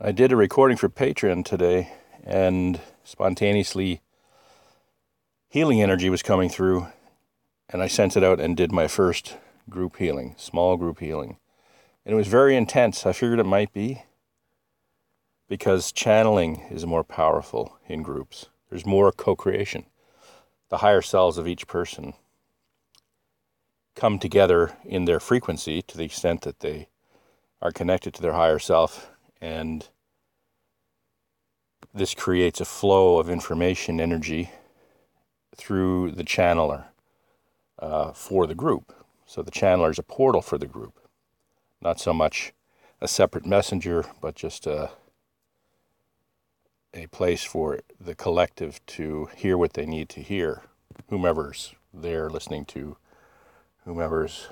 I did a recording for Patreon today, and spontaneously, healing energy was coming through, and I sent it out and did my first group healing, small group healing. And it was very intense. I figured it might be because channeling is more powerful in groups. There's more co creation. The higher selves of each person come together in their frequency to the extent that they are connected to their higher self and this creates a flow of information energy through the channeler uh, for the group. So the channeler is a portal for the group, not so much a separate messenger, but just a, a place for the collective to hear what they need to hear, whomever's there listening to whomever's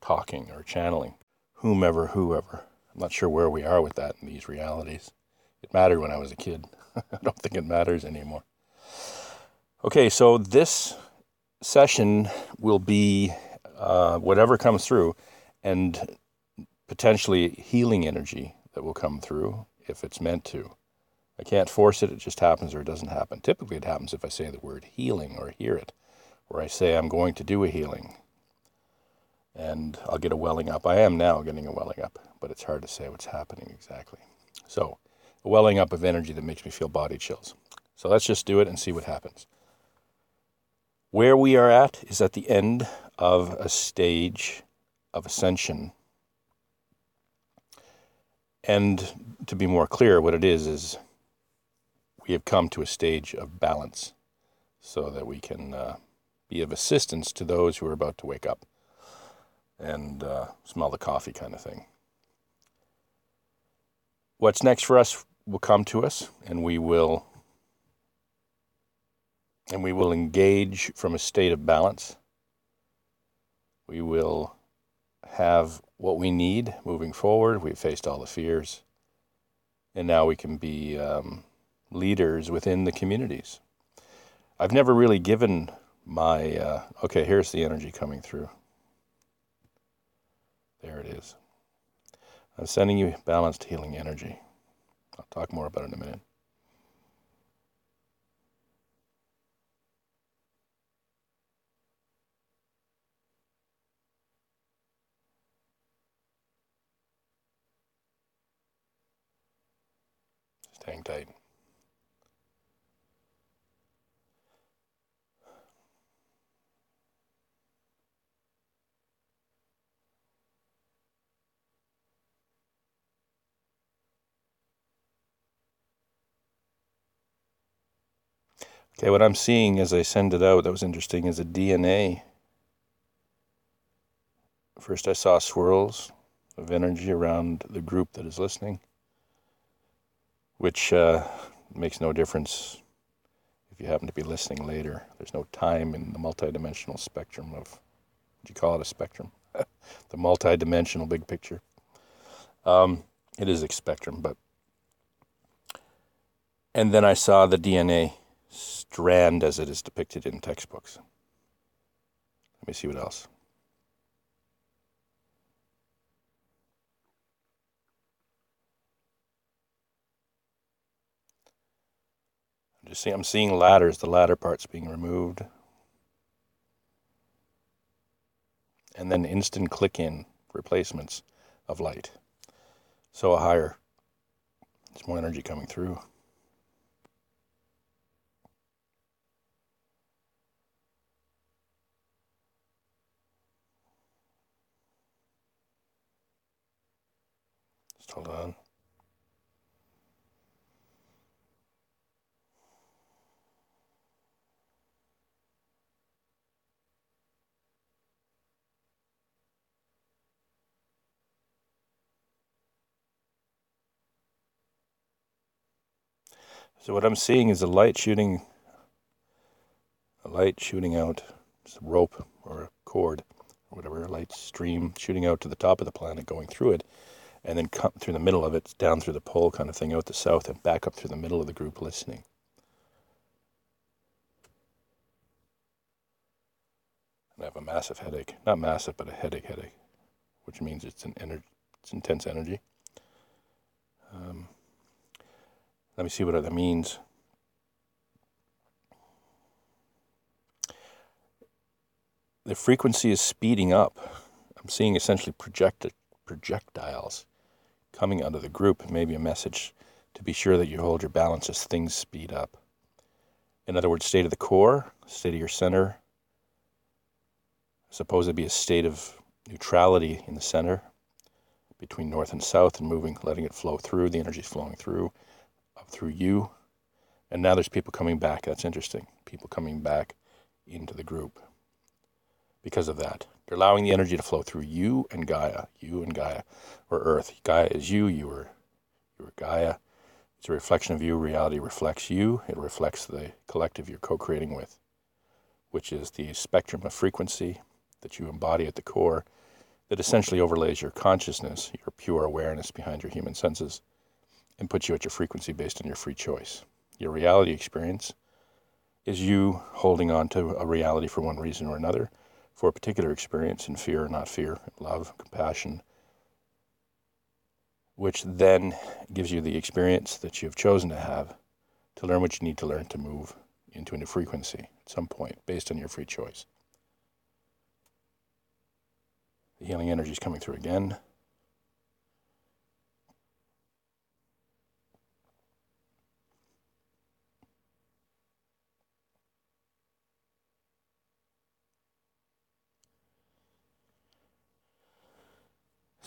talking or channeling, whomever, whoever. I'm not sure where we are with that in these realities. It mattered when I was a kid. I don't think it matters anymore. Okay, so this session will be uh, whatever comes through and potentially healing energy that will come through if it's meant to. I can't force it, it just happens or it doesn't happen. Typically, it happens if I say the word healing or hear it, or I say I'm going to do a healing and I'll get a welling up. I am now getting a welling up, but it's hard to say what's happening exactly. So, a welling up of energy that makes me feel body chills. So, let's just do it and see what happens. Where we are at is at the end of a stage of ascension. And to be more clear, what it is is we have come to a stage of balance so that we can uh, be of assistance to those who are about to wake up and uh, smell the coffee kind of thing. What's next for us will come to us, and we will and we will engage from a state of balance. We will have what we need moving forward. We've faced all the fears, and now we can be um, leaders within the communities. I've never really given my uh, okay. Here's the energy coming through. There it is. I'm sending you balanced healing energy. I'll talk more about it in a minute. Staying tight. Okay, what I'm seeing as I send it out, that was interesting, is a DNA. First, I saw swirls of energy around the group that is listening, which uh, makes no difference if you happen to be listening later. There's no time in the multidimensional spectrum of, would you call it a spectrum? the multidimensional big picture. Um, it is a spectrum, but. And then I saw the DNA strand as it is depicted in textbooks. Let me see what else. I'm just seeing, I'm seeing ladders, the ladder parts being removed. And then instant click in replacements of light. So a higher, it's more energy coming through. Hold on. So what I'm seeing is a light shooting, a light shooting out, a rope or a cord or whatever, a light stream shooting out to the top of the planet, going through it, and then come through the middle of it, down through the pole kind of thing, out the south, and back up through the middle of the group listening. And I have a massive headache. Not massive, but a headache headache, which means it's an ener- it's intense energy. Um, Let me see what that means. The frequency is speeding up. I'm seeing essentially projected projectiles coming out of the group, maybe a message to be sure that you hold your balance as things speed up. In other words, state of the core, state of your center. Suppose it be a state of neutrality in the center between north and south and moving, letting it flow through. The energy flowing through, up through you. And now there's people coming back. That's interesting. People coming back into the group because of that. You're allowing the energy to flow through you and Gaia, you and Gaia, or Earth. Gaia is you, you are, you are Gaia. It's a reflection of you. Reality reflects you. It reflects the collective you're co-creating with, which is the spectrum of frequency that you embody at the core that essentially overlays your consciousness, your pure awareness behind your human senses, and puts you at your frequency based on your free choice. Your reality experience is you holding on to a reality for one reason or another for a particular experience in fear, not fear, love, compassion, which then gives you the experience that you've chosen to have to learn what you need to learn to move into a new frequency at some point based on your free choice. The healing energy is coming through again.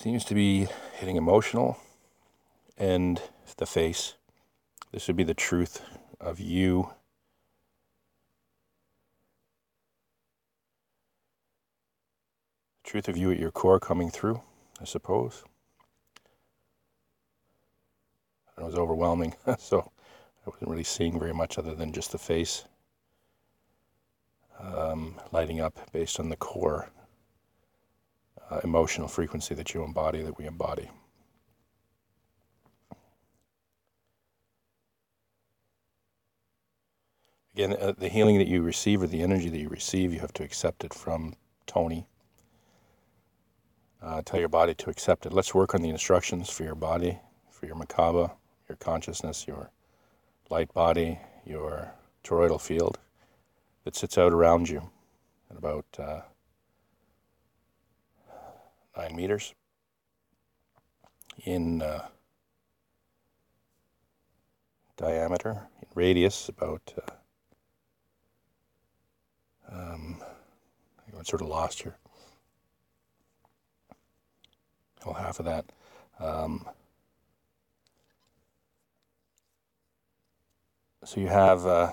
Seems to be hitting emotional and the face. This would be the truth of you. The truth of you at your core coming through, I suppose. It was overwhelming, so I wasn't really seeing very much other than just the face um, lighting up based on the core uh, emotional frequency that you embody, that we embody. Again, uh, the healing that you receive or the energy that you receive, you have to accept it from Tony. Uh, tell your body to accept it. Let's work on the instructions for your body, for your Merkaba, your consciousness, your light body, your toroidal field that sits out around you at about uh, nine meters in uh, diameter, in radius about. Uh, um, I got sort of lost here. Well, half of that. Um, so you have. Uh,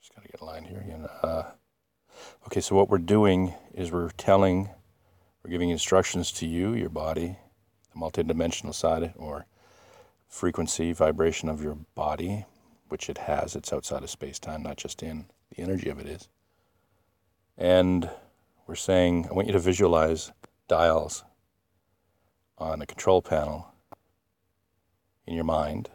just got to get a line here again. Uh, Okay, so what we're doing is we're telling, we're giving instructions to you, your body, the multidimensional side or frequency, vibration of your body, which it has. It's outside of space time, not just in. The energy of it is. And we're saying, I want you to visualize dials on a control panel in your mind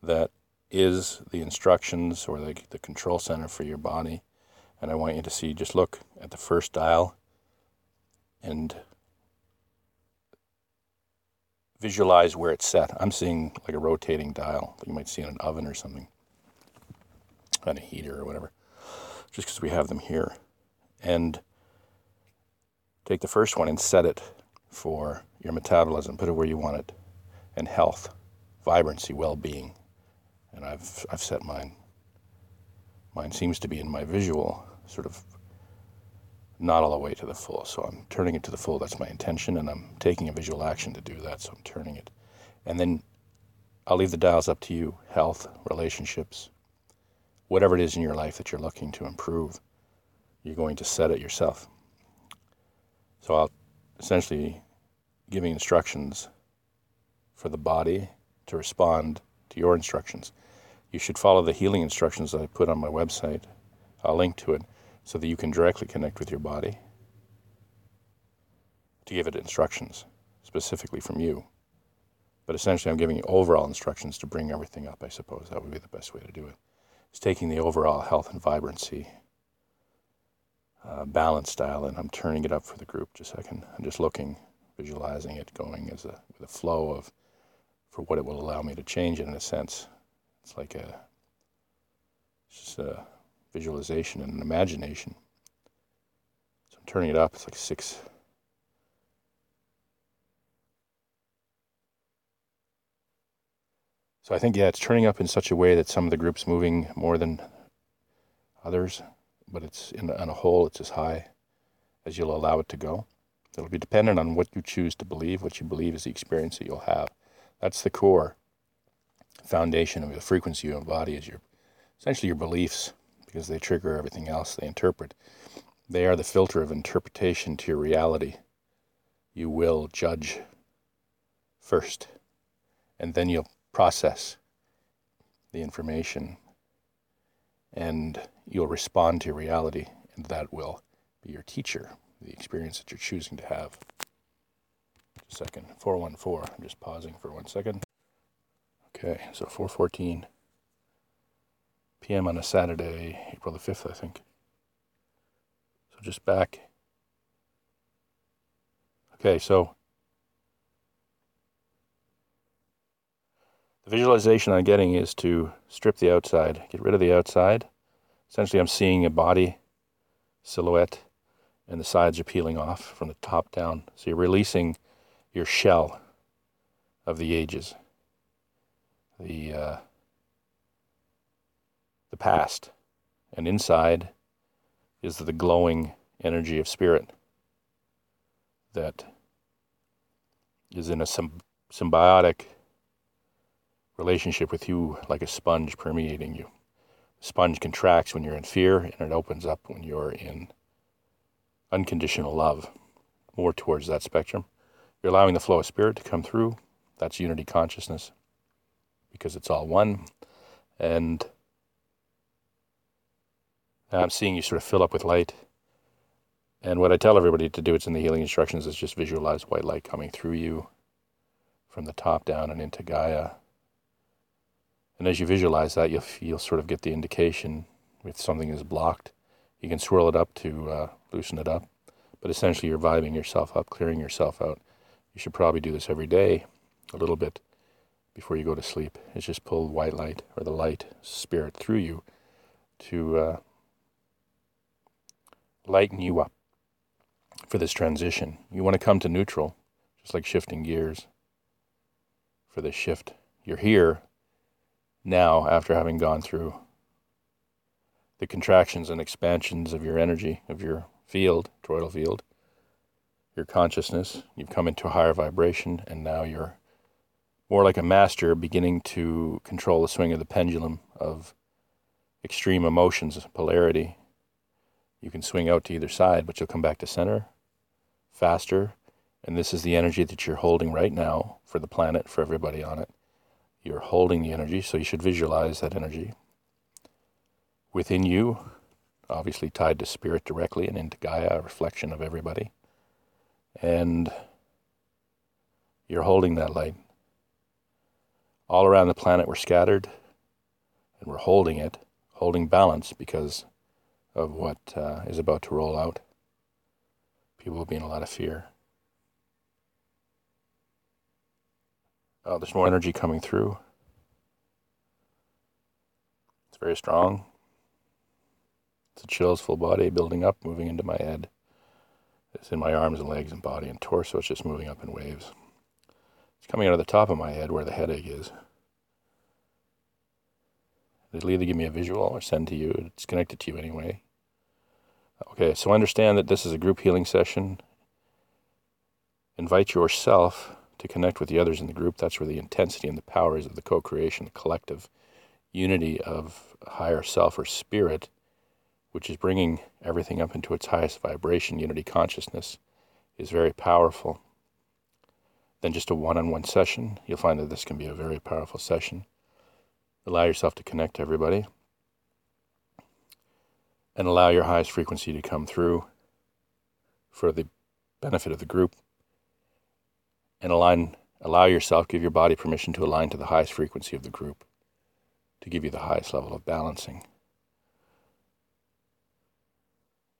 that is the instructions or the, the control center for your body and I want you to see, just look at the first dial and visualize where it's set. I'm seeing like a rotating dial that you might see in an oven or something, on a heater or whatever, just because we have them here. And take the first one and set it for your metabolism, put it where you want it, and health, vibrancy, well being. And I've, I've set mine. Mine seems to be in my visual sort of not all the way to the full. So I'm turning it to the full. That's my intention, and I'm taking a visual action to do that. So I'm turning it. And then I'll leave the dials up to you health, relationships, whatever it is in your life that you're looking to improve. You're going to set it yourself. So I'll essentially giving instructions for the body to respond to your instructions. You should follow the healing instructions that I put on my website. I'll link to it so that you can directly connect with your body to give it instructions specifically from you. But essentially, I'm giving you overall instructions to bring everything up, I suppose. That would be the best way to do it. It's taking the overall health and vibrancy uh, balance style and I'm turning it up for the group just a second. I'm just looking visualizing it going as a with a flow of for what it will allow me to change it in a sense. It's like a it's just a visualization and an imagination. So I'm turning it up. It's like six. So I think yeah, it's turning up in such a way that some of the groups moving more than others, but it's in on a whole it's as high as you'll allow it to go. It'll be dependent on what you choose to believe. What you believe is the experience that you'll have. That's the core foundation of the frequency you embody is your essentially your beliefs because they trigger everything else they interpret. They are the filter of interpretation to your reality. You will judge first, and then you'll process the information, and you'll respond to reality, and that will be your teacher, the experience that you're choosing to have. Just a second, 414. I'm just pausing for one second. Okay, so 414 p.m. on a Saturday, April the 5th, I think. So just back. Okay, so the visualization I'm getting is to strip the outside, get rid of the outside. Essentially, I'm seeing a body silhouette, and the sides are peeling off from the top down. So you're releasing your shell of the ages, the uh, the past, and inside is the glowing energy of spirit that is in a symbiotic relationship with you like a sponge permeating you. The sponge contracts when you're in fear and it opens up when you're in unconditional love, more towards that spectrum. You're allowing the flow of spirit to come through. That's unity consciousness because it's all one. And I'm seeing you sort of fill up with light. And what I tell everybody to do, it's in the healing instructions, is just visualize white light coming through you from the top down and into Gaia. And as you visualize that, you'll, you'll sort of get the indication if something is blocked. You can swirl it up to uh, loosen it up. But essentially, you're vibing yourself up, clearing yourself out. You should probably do this every day, a little bit before you go to sleep. Is just pull white light or the light spirit through you to uh, lighten you up for this transition. You want to come to neutral, just like shifting gears for this shift. You're here now after having gone through the contractions and expansions of your energy, of your field, toroidal field, your consciousness. You've come into a higher vibration, and now you're more like a master beginning to control the swing of the pendulum of extreme emotions, polarity, you can swing out to either side, but you'll come back to center faster. And this is the energy that you're holding right now for the planet, for everybody on it. You're holding the energy, so you should visualize that energy within you, obviously tied to spirit directly and into Gaia, a reflection of everybody. And you're holding that light. All around the planet, we're scattered and we're holding it, holding balance because of what uh, is about to roll out. People will be in a lot of fear. Oh, there's more energy coming through. It's very strong. It's a chills, full body building up, moving into my head. It's in my arms and legs and body and torso. It's just moving up in waves. It's coming out of the top of my head where the headache is. It'll either give me a visual or send to you. It's connected to you anyway. Okay, so understand that this is a group healing session. Invite yourself to connect with the others in the group. That's where the intensity and the power is of the co creation, the collective unity of higher self or spirit, which is bringing everything up into its highest vibration, unity consciousness, is very powerful. Then just a one on one session, you'll find that this can be a very powerful session. Allow yourself to connect to everybody and allow your highest frequency to come through for the benefit of the group and align allow yourself give your body permission to align to the highest frequency of the group to give you the highest level of balancing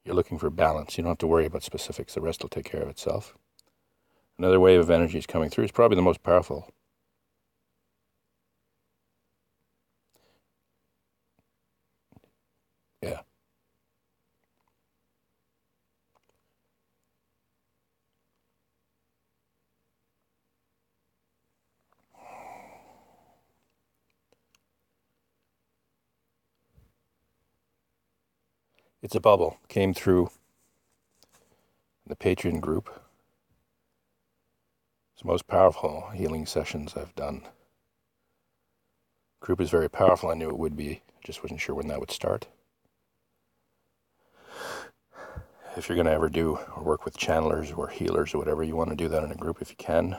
you're looking for balance you don't have to worry about specifics the rest will take care of itself Another wave of energy is coming through. It's probably the most powerful. Yeah. It's a bubble. Came through the Patreon group. It's the most powerful healing sessions I've done. Group is very powerful. I knew it would be. I Just wasn't sure when that would start. If you're going to ever do or work with channelers or healers or whatever, you want to do that in a group if you can.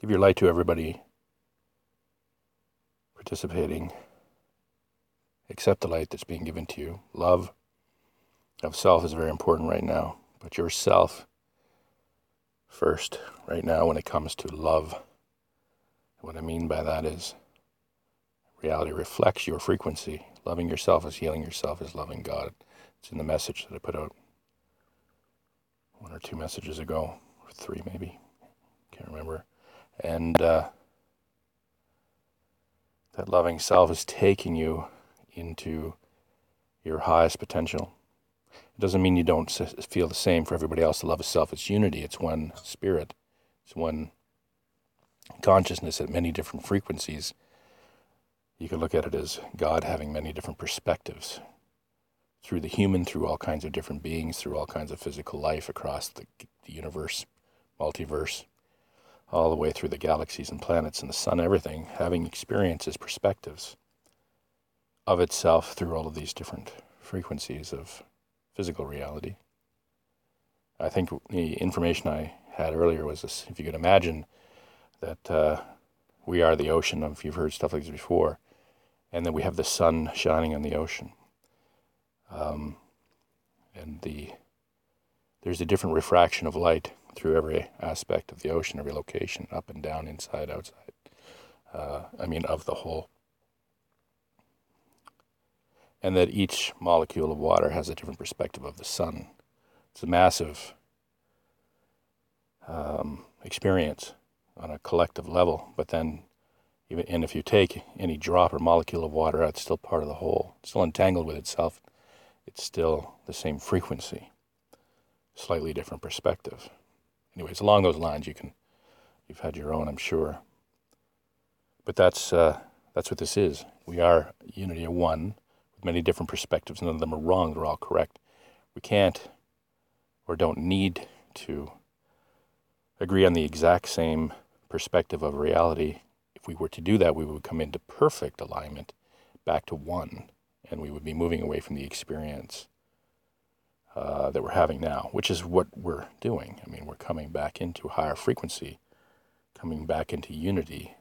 Give your light to everybody participating. Accept the light that's being given to you. Love of self is very important right now, but yourself first right now when it comes to love. What I mean by that is reality reflects your frequency. Loving yourself is healing yourself, is loving God. It's in the message that I put out one or two messages ago, or three maybe. Can't remember. And uh, that loving self is taking you into your highest potential. It doesn't mean you don't feel the same for everybody else. The love of self is unity. It's one spirit. It's one consciousness at many different frequencies. You could look at it as God having many different perspectives through the human, through all kinds of different beings, through all kinds of physical life across the, the universe, multiverse all the way through the galaxies and planets and the sun, everything, having experiences, perspectives of itself through all of these different frequencies of physical reality. I think the information I had earlier was this if you could imagine that uh, we are the ocean, if you've heard stuff like this before, and that we have the sun shining on the ocean. Um, and the there's a different refraction of light through every aspect of the ocean, every location, up and down, inside, outside. Uh, I mean, of the whole. And that each molecule of water has a different perspective of the sun. It's a massive um, experience on a collective level, but then even and if you take any drop or molecule of water out, it's still part of the whole. It's still entangled with itself. It's still the same frequency, slightly different perspective anyways, along those lines, you can, you've had your own, I'm sure. But that's, uh, that's what this is. We are unity of one with many different perspectives. None of them are wrong, they're all correct. We can't or don't need to agree on the exact same perspective of reality. If we were to do that, we would come into perfect alignment back to one, and we would be moving away from the experience uh, that we're having now, which is what we're doing. I mean, we're coming back into higher frequency, coming back into unity,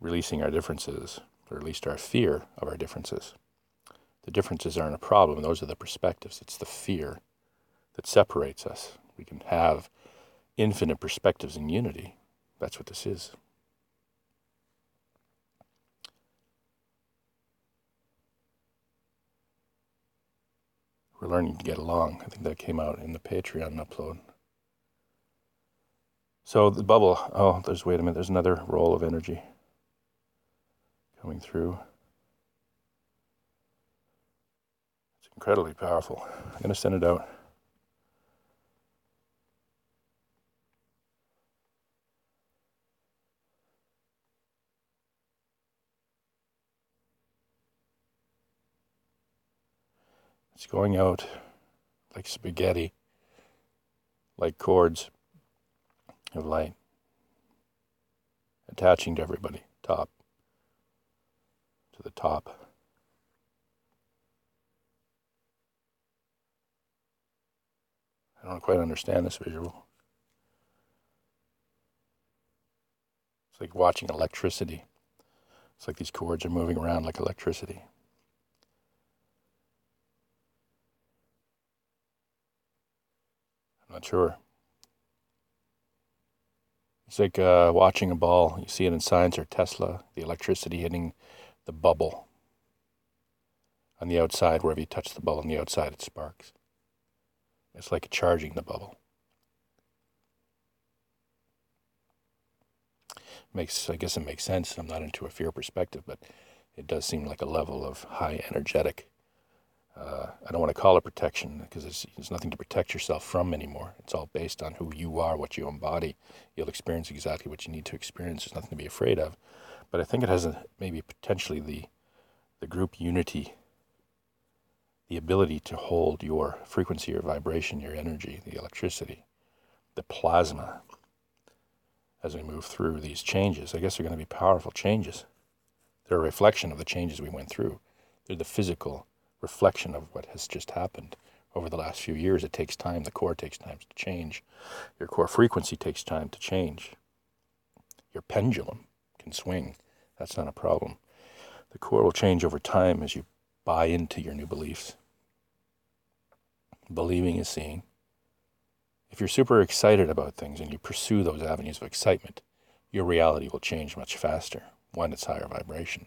releasing our differences, or at least our fear of our differences. The differences aren't a problem, those are the perspectives. It's the fear that separates us. We can have infinite perspectives in unity. That's what this is. We're learning to get along. I think that came out in the Patreon upload. So the bubble, oh, there's, wait a minute, there's another roll of energy coming through. It's incredibly powerful. I'm going to send it out. Going out like spaghetti, like cords of light, attaching to everybody, top to the top. I don't quite understand this visual. It's like watching electricity. It's like these cords are moving around like electricity. Not sure. It's like uh, watching a ball. You see it in science or Tesla, the electricity hitting the bubble On the outside, wherever you touch the bubble on the outside, it sparks. It's like charging the bubble. Makes I guess it makes sense. I'm not into a fear perspective, but it does seem like a level of high energetic. Uh, I don't want to call it protection because there's, there's nothing to protect yourself from anymore. It's all based on who you are, what you embody. You'll experience exactly what you need to experience. There's nothing to be afraid of. But I think it has a, maybe potentially the the group unity, the ability to hold your frequency, your vibration, your energy, the electricity, the plasma as we move through these changes. I guess they're going to be powerful changes. They're a reflection of the changes we went through. They're the physical reflection of what has just happened over the last few years. It takes time. The core takes time to change. Your core frequency takes time to change. Your pendulum can swing. That's not a problem. The core will change over time as you buy into your new beliefs. Believing is seeing. If you're super excited about things and you pursue those avenues of excitement, your reality will change much faster. One, it's higher vibration.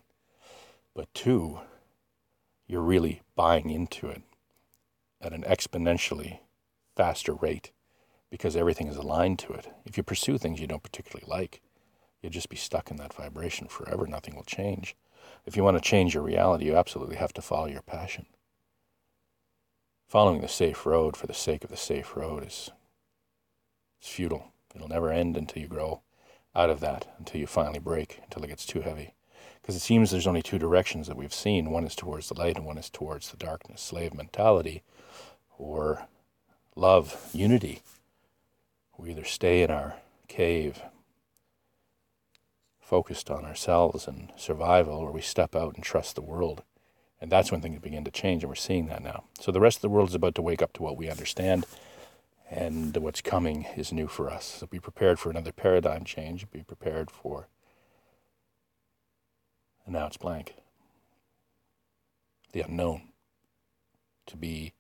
But two, you're really buying into it at an exponentially faster rate because everything is aligned to it. If you pursue things you don't particularly like, you'll just be stuck in that vibration forever. Nothing will change. If you want to change your reality, you absolutely have to follow your passion. Following the safe road for the sake of the safe road is it's futile. It'll never end until you grow out of that, until you finally break, until it gets too heavy. Because it seems there's only two directions that we've seen. One is towards the light and one is towards the darkness. Slave mentality or love, unity. We either stay in our cave focused on ourselves and survival, or we step out and trust the world. And that's when things begin to change, and we're seeing that now. So the rest of the world is about to wake up to what we understand, and what's coming is new for us. So be prepared for another paradigm change. Be prepared for. And now it's blank. The unknown. To be.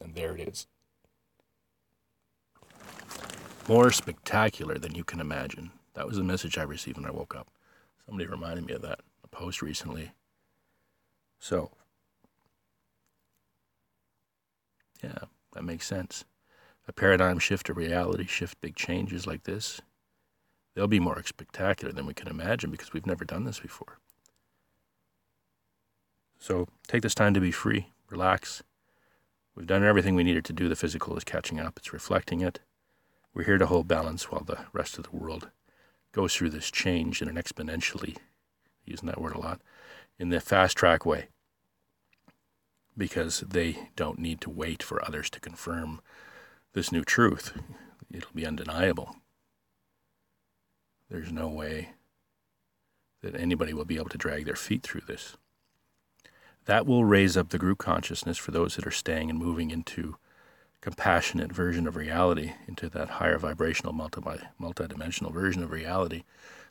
And there it is. More spectacular than you can imagine. That was the message I received when I woke up. Somebody reminded me of that, a post recently. So, yeah, that makes sense. A paradigm shift, a reality shift, big changes like this, they'll be more spectacular than we can imagine because we've never done this before. So take this time to be free, relax. We've done everything we needed to do. The physical is catching up, it's reflecting it. We're here to hold balance while the rest of the world goes through this change in an exponentially, using that word a lot, in the fast track way. Because they don't need to wait for others to confirm this new truth. It'll be undeniable. There's no way that anybody will be able to drag their feet through this. That will raise up the group consciousness for those that are staying and moving into compassionate version of reality into that higher vibrational multi multidimensional version of reality.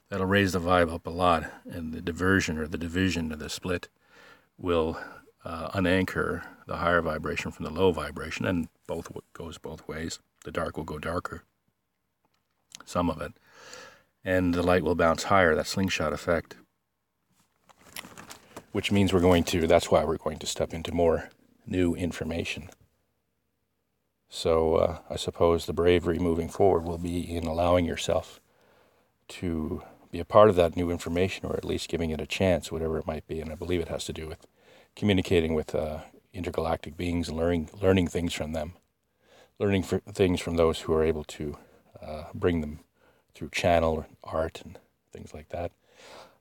That'll raise the vibe up a lot and the diversion or the division or the split will uh, unanchor the higher vibration from the low vibration and both goes both ways. The dark will go darker some of it and the light will bounce higher that slingshot effect. Which means we're going to that's why we're going to step into more new information. So uh, I suppose the bravery moving forward will be in allowing yourself to be a part of that new information, or at least giving it a chance, whatever it might be. And I believe it has to do with communicating with uh, intergalactic beings and learning learning things from them, learning things from those who are able to uh, bring them through channel and art and things like that.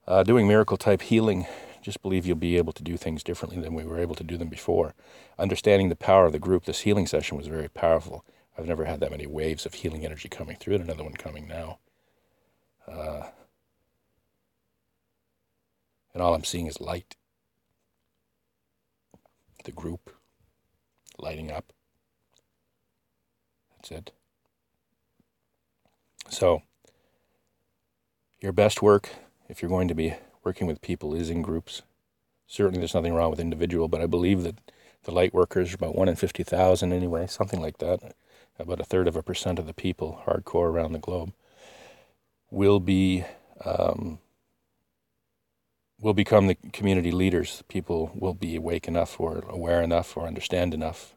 Uh, doing miracle type healing just believe you'll be able to do things differently than we were able to do them before. Understanding the power of the group, this healing session was very powerful. I've never had that many waves of healing energy coming through, and another one coming now. Uh, and all I'm seeing is light. The group lighting up. That's it. So, your best work, if you're going to be working with people is in groups. Certainly, there's nothing wrong with individual, but I believe that the light workers are about one in 50,000 anyway, something like that. About a third of a percent of the people, hardcore around the globe, will be um, we'll become the community leaders. People will be awake enough or aware enough or understand enough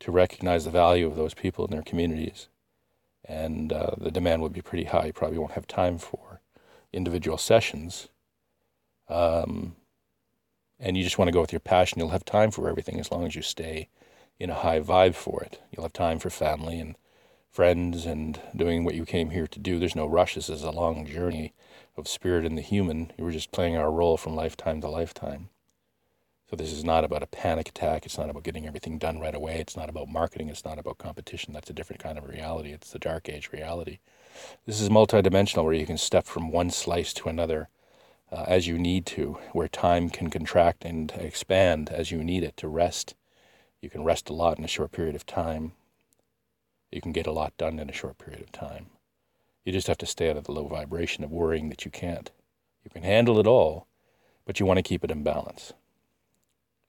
to recognize the value of those people in their communities. And uh, the demand will be pretty high. You probably won't have time for individual sessions. Um, and you just want to go with your passion. You'll have time for everything as long as you stay in a high vibe for it. You'll have time for family and friends and doing what you came here to do. There's no rush. This is a long journey of spirit and the human. Were just playing our role from lifetime to lifetime. So this is not about a panic attack. It's not about getting everything done right away. It's not about marketing. It's not about competition. That's a different kind of reality. It's the dark age reality. This is multidimensional where you can step from one slice to another uh, as you need to, where time can contract and expand as you need it to rest. You can rest a lot in a short period of time. You can get a lot done in a short period of time. You just have to stay out of the low vibration of worrying that you can't. You can handle it all, but you want to keep it in balance.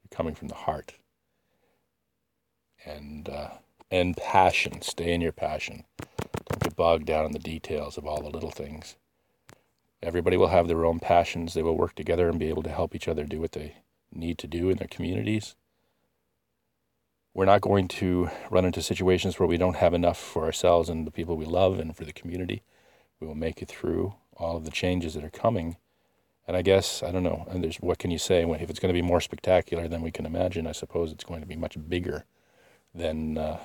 You're coming from the heart. And, uh, and passion. Stay in your passion. Get bogged down in the details of all the little things. Everybody will have their own passions. They will work together and be able to help each other do what they need to do in their communities. We're not going to run into situations where we don't have enough for ourselves and the people we love and for the community. We will make it through all of the changes that are coming. And I guess, I don't know, and there's, what can you say? If it's going to be more spectacular than we can imagine, I suppose it's going to be much bigger than uh,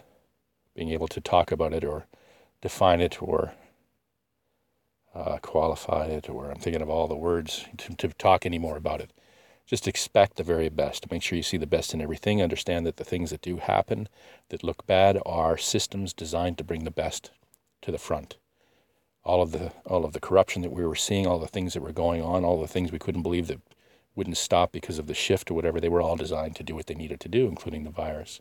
being able to talk about it or define it or uh, qualify it, or I'm thinking of all the words to, to talk anymore about it just expect the very best. Make sure you see the best in everything. Understand that the things that do happen that look bad are systems designed to bring the best to the front. All of the all of the corruption that we were seeing, all the things that were going on, all the things we couldn't believe that wouldn't stop because of the shift or whatever, they were all designed to do what they needed to do, including the virus.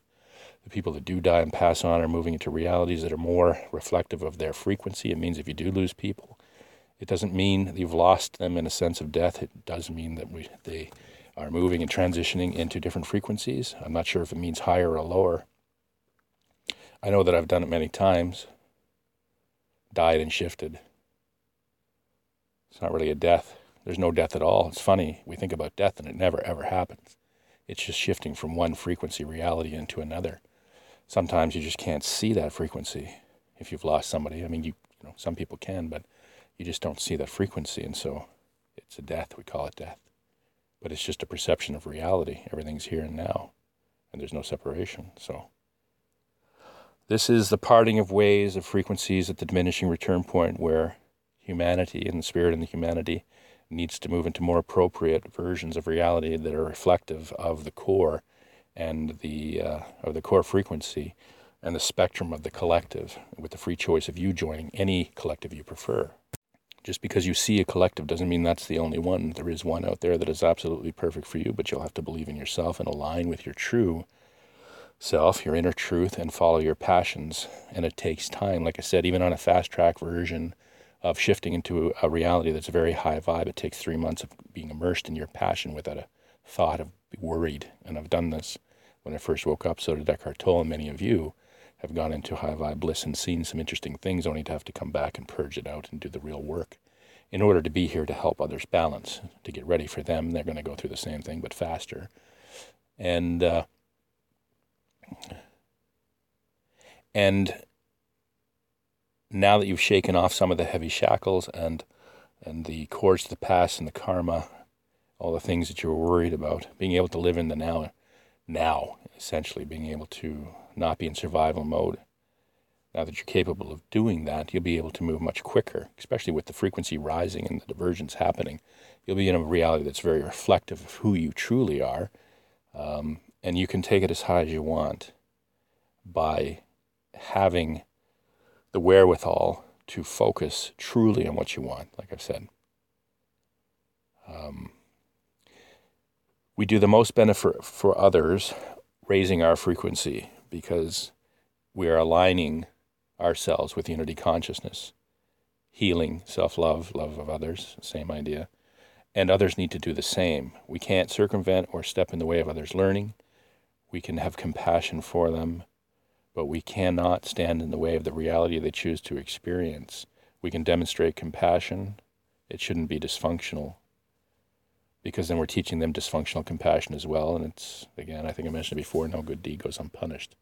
The people that do die and pass on are moving into realities that are more reflective of their frequency. It means if you do lose people, it doesn't mean that you've lost them in a sense of death. It does mean that we they are moving and transitioning into different frequencies. I'm not sure if it means higher or lower. I know that I've done it many times, died and shifted. It's not really a death. There's no death at all. It's funny. We think about death and it never ever happens. It's just shifting from one frequency reality into another. Sometimes you just can't see that frequency if you've lost somebody. I mean, you, you know, some people can, but you just don't see that frequency. And so it's a death. We call it death. But it's just a perception of reality. Everything's here and now, and there's no separation. So, this is the parting of ways of frequencies at the diminishing return point where humanity and the spirit and the humanity needs to move into more appropriate versions of reality that are reflective of the core and the uh, the core frequency and the spectrum of the collective with the free choice of you joining any collective you prefer just because you see a collective doesn't mean that's the only one. There is one out there that is absolutely perfect for you, but you'll have to believe in yourself and align with your true self, your inner truth, and follow your passions. And it takes time. Like I said, even on a fast track version of shifting into a reality that's a very high vibe, it takes three months of being immersed in your passion without a thought of worried. And I've done this when I first woke up. So did Eckhart Tolle and many of you have gone into high vibe bliss and seen some interesting things, only to have to come back and purge it out and do the real work in order to be here to help others balance, to get ready for them. They're going to go through the same thing, but faster. And, uh, and now that you've shaken off some of the heavy shackles and, and the cords to the past and the karma, all the things that you were worried about, being able to live in the now, now, essentially, being able to not be in survival mode. Now that you're capable of doing that, you'll be able to move much quicker, especially with the frequency rising and the divergence happening. You'll be in a reality that's very reflective of who you truly are. Um, and you can take it as high as you want by having the wherewithal to focus truly on what you want, like I've said. Um, we do the most benefit for others raising our frequency because we are aligning ourselves with unity consciousness, healing, self love, love of others, same idea. And others need to do the same. We can't circumvent or step in the way of others' learning. We can have compassion for them, but we cannot stand in the way of the reality they choose to experience. We can demonstrate compassion. It shouldn't be dysfunctional because then we're teaching them dysfunctional compassion as well. And it's, again, I think I mentioned it before no good deed goes unpunished.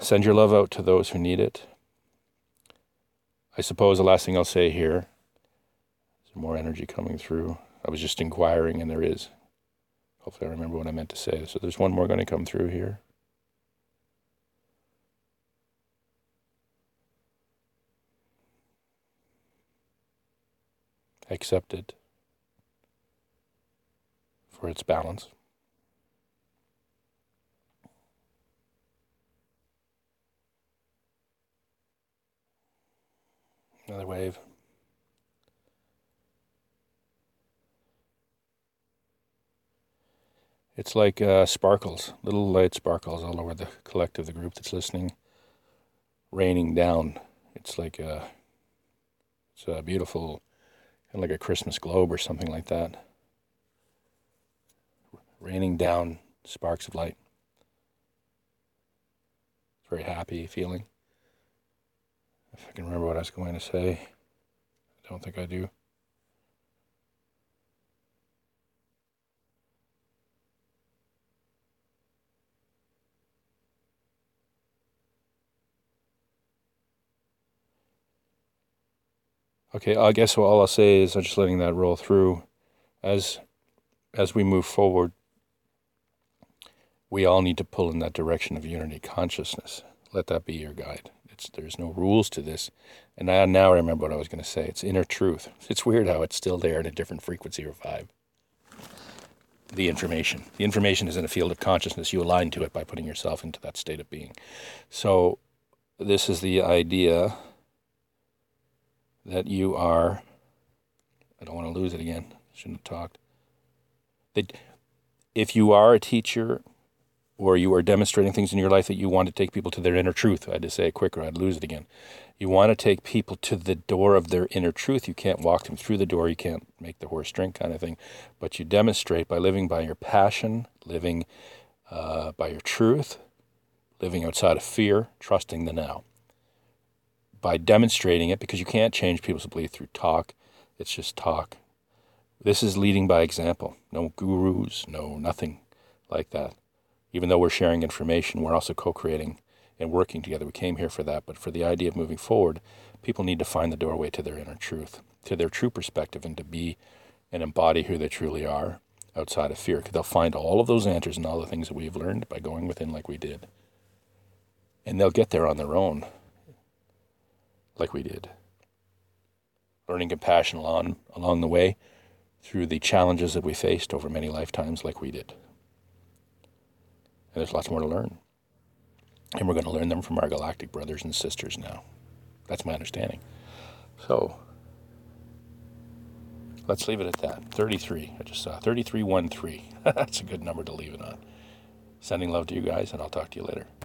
Send your love out to those who need it. I suppose the last thing I'll say here is more energy coming through. I was just inquiring, and there is. Hopefully, I remember what I meant to say. So, there's one more going to come through here. Accepted for its balance. Another wave. It's like uh, sparkles, little light sparkles all over the collective, the group that's listening, raining down. It's like a, it's a beautiful, kind of like a Christmas globe or something like that. Raining down sparks of light. It's very happy feeling. If I can remember what I was going to say, I don't think I do. Okay, I guess all I'll say is I'm just letting that roll through. As as we move forward, we all need to pull in that direction of unity consciousness. Let that be your guide. It's, there's no rules to this. And I now remember what I was going to say. It's inner truth. It's weird how it's still there in a different frequency or vibe. The information. The information is in a field of consciousness. You align to it by putting yourself into that state of being. So, this is the idea that you are. I don't want to lose it again. Shouldn't have talked. That if you are a teacher or you are demonstrating things in your life that you want to take people to their inner truth. I had to say it quicker, I'd lose it again. You want to take people to the door of their inner truth. You can't walk them through the door, you can't make the horse drink, kind of thing. But you demonstrate by living by your passion, living uh, by your truth, living outside of fear, trusting the now. By demonstrating it, because you can't change people's belief through talk, it's just talk. This is leading by example. No gurus, no nothing like that even though we're sharing information, we're also co creating and working together. We came here for that, but for the idea of moving forward, people need to find the doorway to their inner truth, to their true perspective, and to be and embody who they truly are outside of fear. They'll find all of those answers and all the things that we've learned by going within like we did. And they'll get there on their own, like we did. Learning compassion along, along the way through the challenges that we faced over many lifetimes, like we did. And there's lots more to learn. And we're going to learn them from our galactic brothers and sisters now. That's my understanding. So let's leave it at that. 33. I just saw 3313. That's a good number to leave it on. Sending love to you guys, and I'll talk to you later.